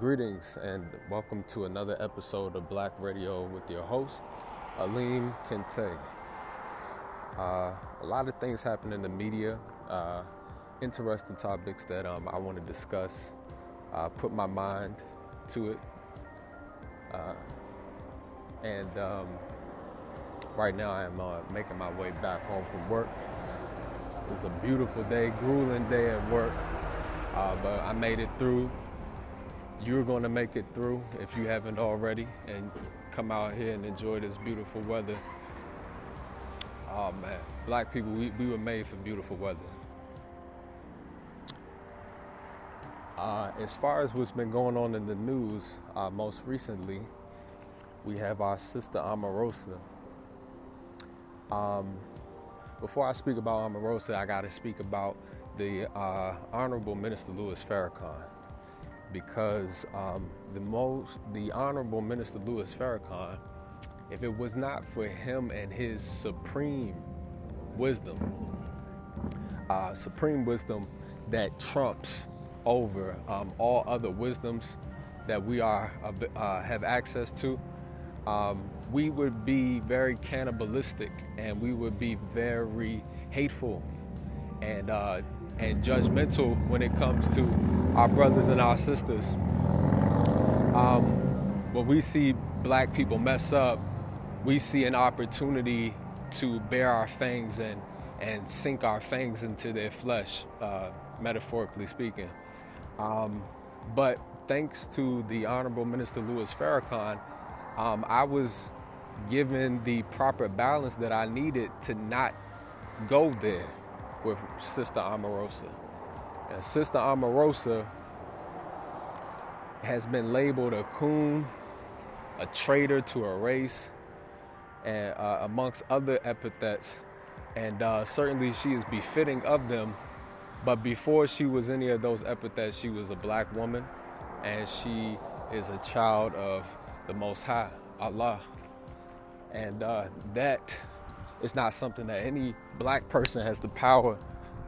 Greetings and welcome to another episode of Black Radio with your host, Aleem Kente. Uh, a lot of things happen in the media, uh, interesting topics that um, I want to discuss, uh, put my mind to it. Uh, and um, right now I am uh, making my way back home from work. It's a beautiful day, grueling day at work, uh, but I made it through you're going to make it through if you haven't already and come out here and enjoy this beautiful weather. Oh man, black people, we, we were made for beautiful weather. Uh, as far as what's been going on in the news, uh, most recently, we have our sister Omarosa. Um, before I speak about Omarosa, I got to speak about the uh, Honorable Minister Louis Farrakhan because um, the most, the Honorable Minister Louis Farrakhan, if it was not for him and his supreme wisdom, uh, supreme wisdom that trumps over um, all other wisdoms that we are uh, have access to, um, we would be very cannibalistic and we would be very hateful and uh, and judgmental when it comes to our brothers and our sisters. Um, when we see black people mess up, we see an opportunity to bear our fangs and, and sink our fangs into their flesh, uh, metaphorically speaking. Um, but thanks to the Honorable Minister Louis Farrakhan, um, I was given the proper balance that I needed to not go there with Sister Omarosa. And Sister Omarosa has been labeled a coon, a traitor to a race, and uh, amongst other epithets. And uh, certainly she is befitting of them. But before she was any of those epithets, she was a black woman, and she is a child of the Most High, Allah. And uh, that it's not something that any black person has the power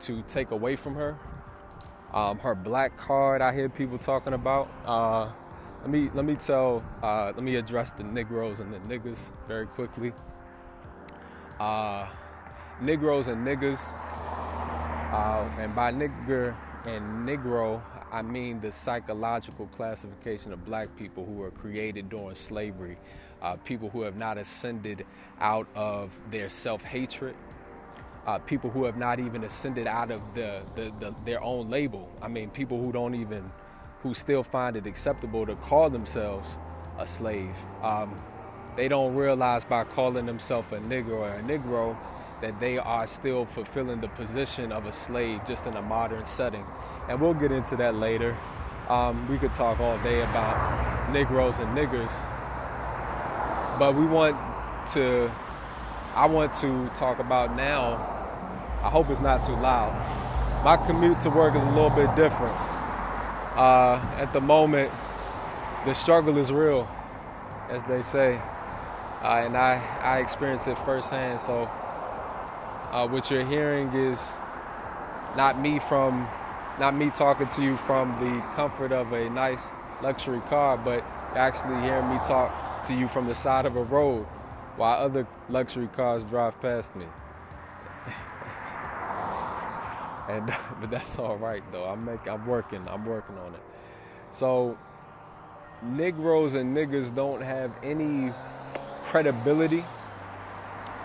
to take away from her. Um, her black card, I hear people talking about. Uh, let me let me tell, uh, let me address the Negroes and the niggas very quickly. Uh, Negroes and niggas, uh, and by nigger and Negro, I mean the psychological classification of black people who were created during slavery uh, people who have not ascended out of their self hatred, uh, people who have not even ascended out of the, the, the, their own label. I mean, people who don't even, who still find it acceptable to call themselves a slave. Um, they don't realize by calling themselves a nigger or a negro that they are still fulfilling the position of a slave just in a modern setting. And we'll get into that later. Um, we could talk all day about Negroes and niggers, but we want to, I want to talk about now. I hope it's not too loud. My commute to work is a little bit different. Uh, at the moment, the struggle is real, as they say, uh, and I, I experience it firsthand. So, uh, what you're hearing is not me from, not me talking to you from the comfort of a nice luxury car, but actually hearing me talk to you from the side of a road while other luxury cars drive past me. and but that's all right though. I'm make, I'm working. I'm working on it. So Negroes and niggers don't have any credibility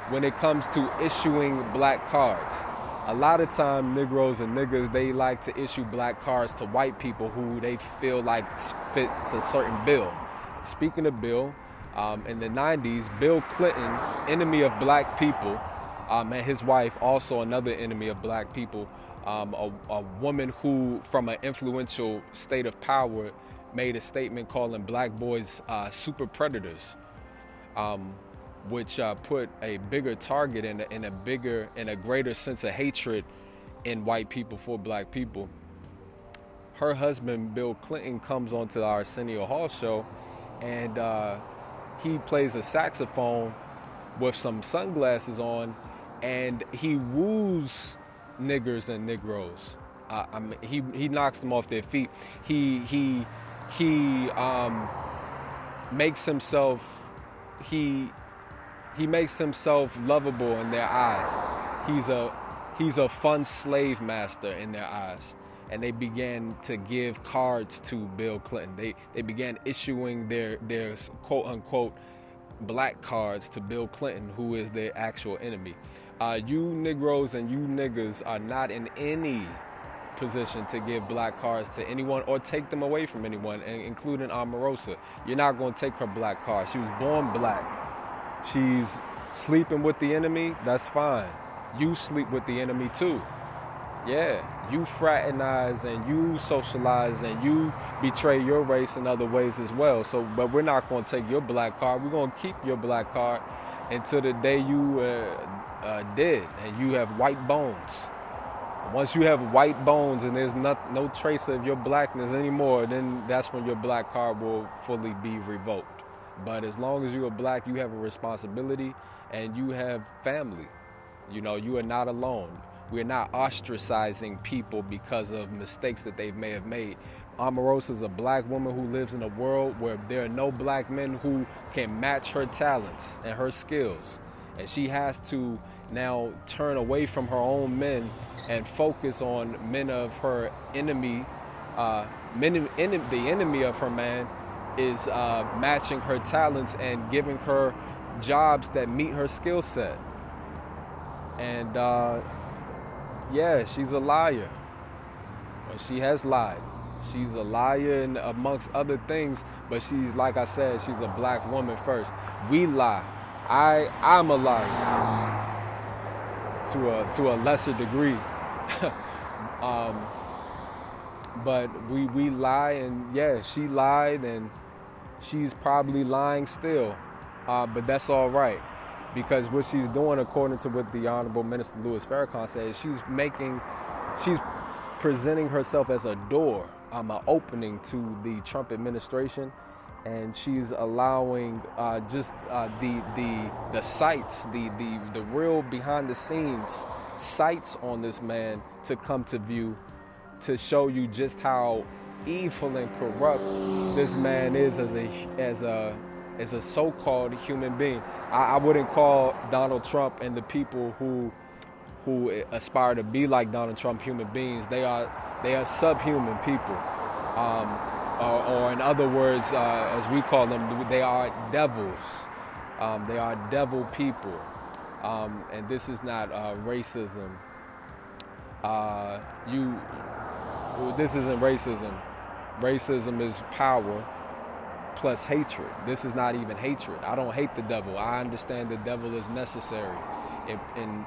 when it comes to issuing black cards. A lot of time Negroes and niggers they like to issue black cards to white people who they feel like fits a certain bill. Speaking of bill, um, in the 90s, Bill Clinton, enemy of black people, um, and his wife, also another enemy of black people, um, a, a, woman who, from an influential state of power, made a statement calling black boys uh, super predators, um, which uh, put a bigger target and a, a bigger and a greater sense of hatred in white people for black people. Her husband, Bill Clinton, comes onto our Arsenio Hall show and uh, he plays a saxophone with some sunglasses on and he woos niggers and negroes. Uh, I mean, he he knocks them off their feet. He he he um, makes himself he he makes himself lovable in their eyes. He's a he's a fun slave master in their eyes. And they began to give cards to Bill Clinton. They they began issuing their their quote unquote black cards to Bill Clinton, who is their actual enemy. Uh, you Negroes and you niggas are not in any position to give black cards to anyone or take them away from anyone, including Omarosa. You're not going to take her black card. She was born black. She's sleeping with the enemy. That's fine. You sleep with the enemy too. Yeah, you fraternize and you socialize and you betray your race in other ways as well. So, but we're not going to take your black card. We're going to keep your black card until the day you uh, uh, dead and you have white bones. Once you have white bones and there's not, no trace of your blackness anymore, then that's when your black card will fully be revoked. But as long as you are black, you have a responsibility and you have family. You know, you are not alone. We're not ostracizing people because of mistakes that they may have made. Omarosa is a black woman who lives in a world where there are no black men who can match her talents and her skills. And she has to now turn away from her own men and focus on men of her enemy. Uh, men, en- the enemy of her man is uh, matching her talents and giving her jobs that meet her skill set. And uh, yeah, she's a liar. she has lied. She's a liar and amongst other things, but she's like I said, she's a black woman first. We lie. I I'm a liar to a to a lesser degree. um, but we we lie and yeah, she lied and she's probably lying still. Uh, but that's all right because what she's doing, according to what the Honorable Minister Louis Farrakhan says, she's making, she's presenting herself as a door, um, an opening to the Trump administration, and she's allowing uh, just uh, the the the sights, the the the real behind the scenes sights on this man to come to view, to show you just how evil and corrupt this man is as a as a as a so-called human being. I, I wouldn't call Donald Trump and the people who who aspire to be like Donald Trump human beings. They are they are subhuman people, um, or, or, in other words, uh, as we call them, they are devils. Um, they are devil people, um, and this is not uh, racism. Uh, you, this isn't racism. Racism is power plus hatred. This is not even hatred. I don't hate the devil. I understand the devil is necessary in, in,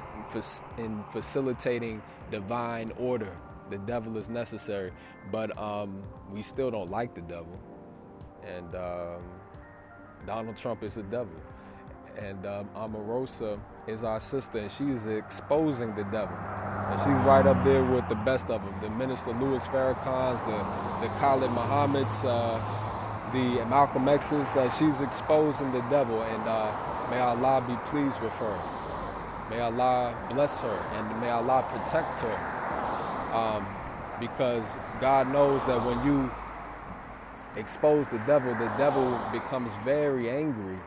in facilitating divine order. The devil is necessary, but um, we still don't like the devil. And um, Donald Trump is a devil. And um, Omarosa is our sister, and she is exposing the devil. And she's right up there with the best of them. The Minister Louis Farrakhan's, the, the Khalid Muhammad's, uh, the Malcolm X's. Uh, she's exposing the devil, and uh, may Allah be pleased with her. May Allah bless her, and may Allah protect her. Um, because God knows that when you expose the devil, the devil becomes very angry,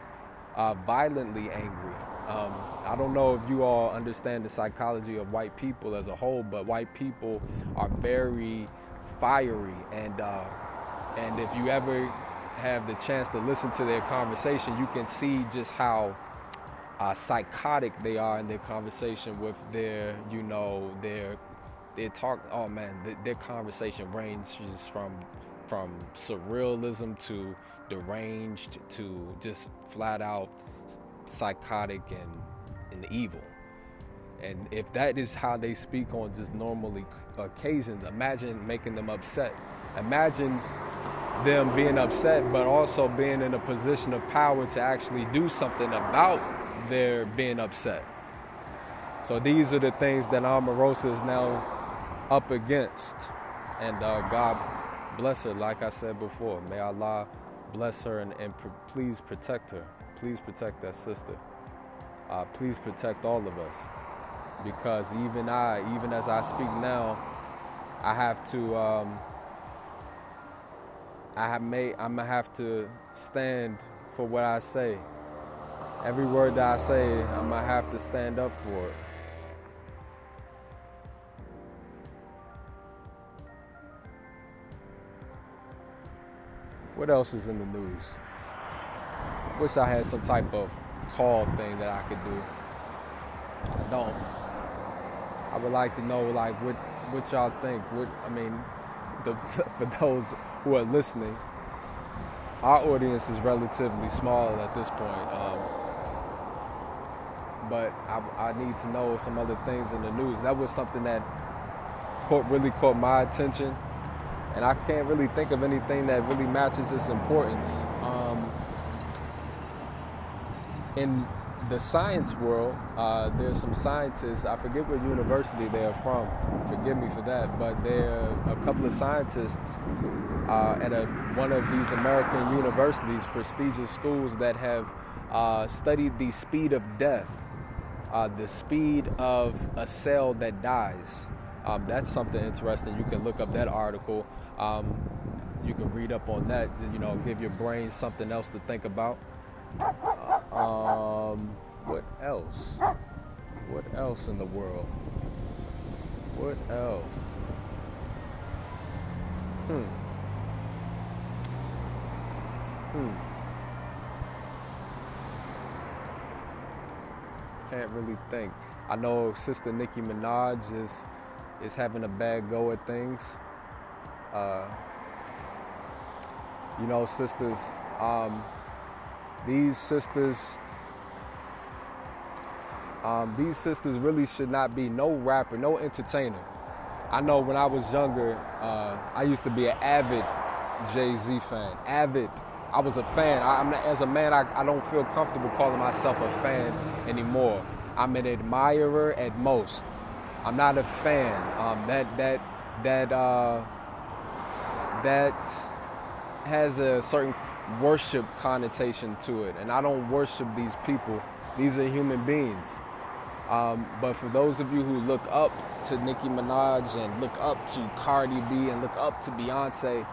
uh, violently angry. Um, I don't know if you all understand the psychology of white people as a whole, but white people are very fiery, and uh, and if you ever have the chance to listen to their conversation, you can see just how uh, psychotic they are in their conversation with their, you know, their their talk. Oh man, their, their conversation ranges from from surrealism to deranged to just flat out psychotic and and evil. And if that is how they speak on just normally occasions, imagine making them upset. Imagine them being upset, but also being in a position of power to actually do something about their being upset. So these are the things that Omarosa is now up against. And uh, God bless her, like I said before. May Allah bless her and, and pr- please protect her. Please protect that sister. Uh, please protect all of us. Because even I, even as I speak now, I have to. Um, I have made I'm gonna have to stand for what I say. Every word that I say, I'm gonna have to stand up for it. What else is in the news? Wish I had some type of call thing that I could do. I don't. I would like to know like what what y'all think. What I mean, the, for those who are listening, our audience is relatively small at this point. Um, but I, I, need to know some other things in the news. That was something that caught, really caught my attention, and I can't really think of anything that really matches its importance. Um, the science world, uh, there's some scientists, I forget what university they're from, forgive me for that, but there are a couple of scientists uh, at a, one of these American universities, prestigious schools, that have uh, studied the speed of death, uh, the speed of a cell that dies. Um, that's something interesting. You can look up that article. Um, you can read up on that, you know, give your brain something else to think about. Um, what else? What else in the world? What else? Hmm. Hmm. Can't really think. I know Sister Nicki Minaj is is having a bad go at things. Uh, you know, sisters. Um, these sisters um, these sisters really should not be no rapper, no entertainer. I know when I was younger, uh, I used to be an avid Jay Z fan. Avid. I was a fan. I, as a man, I, I, don't feel comfortable calling myself a fan anymore. I'm an admirer at most. I'm not a fan. Um, that that that uh, that has a certain worship connotation to it. And I don't worship these people, these are human beings. Um, but for those of you who look up to Nicki Minaj and look up to Cardi B and look up to Beyonce,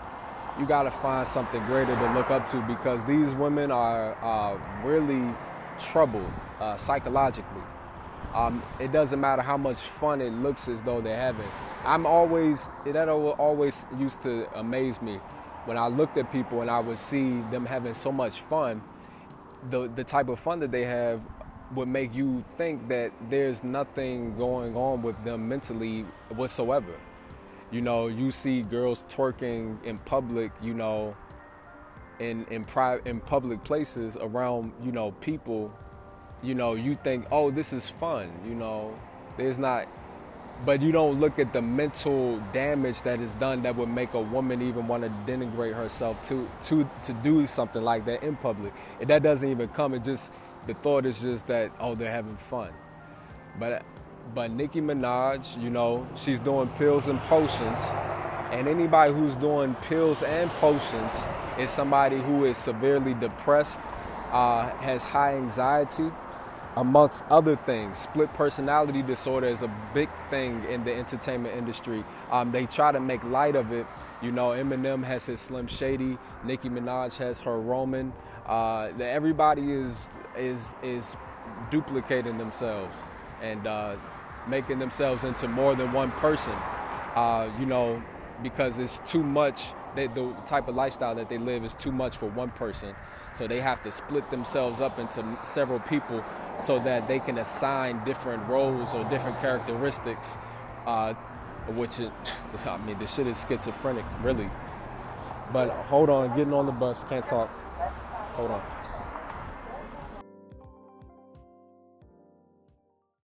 you got to find something greater to look up to because these women are uh, really troubled uh, psychologically. Um, it doesn't matter how much fun it looks as though they're having. I'm always, that always used to amaze me when I looked at people and I would see them having so much fun, the the type of fun that they have would make you think that there's nothing going on with them mentally whatsoever. You know, you see girls twerking in public, you know, in in private in public places around, you know, people, you know, you think, "Oh, this is fun." You know, there's not but you don't look at the mental damage that is done that would make a woman even want to denigrate herself to to to do something like that in public. And that doesn't even come. It just the thought is just that oh they're having fun. But but Nicki Minaj, you know, she's doing pills and potions. And anybody who's doing pills and potions is somebody who is severely depressed, uh, has high anxiety, amongst other things. Split personality disorder is a big thing in the entertainment industry. Um, they try to make light of it. You know, Eminem has his Slim Shady, Nicki Minaj has her Roman. Uh, everybody is is is duplicating themselves and uh, making themselves into more than one person. Uh, you know, because it's too much. They, the type of lifestyle that they live is too much for one person, so they have to split themselves up into several people so that they can assign different roles or different characteristics, uh, which I mean, this shit is schizophrenic, really. But hold on, getting on the bus, can't talk. Hold on.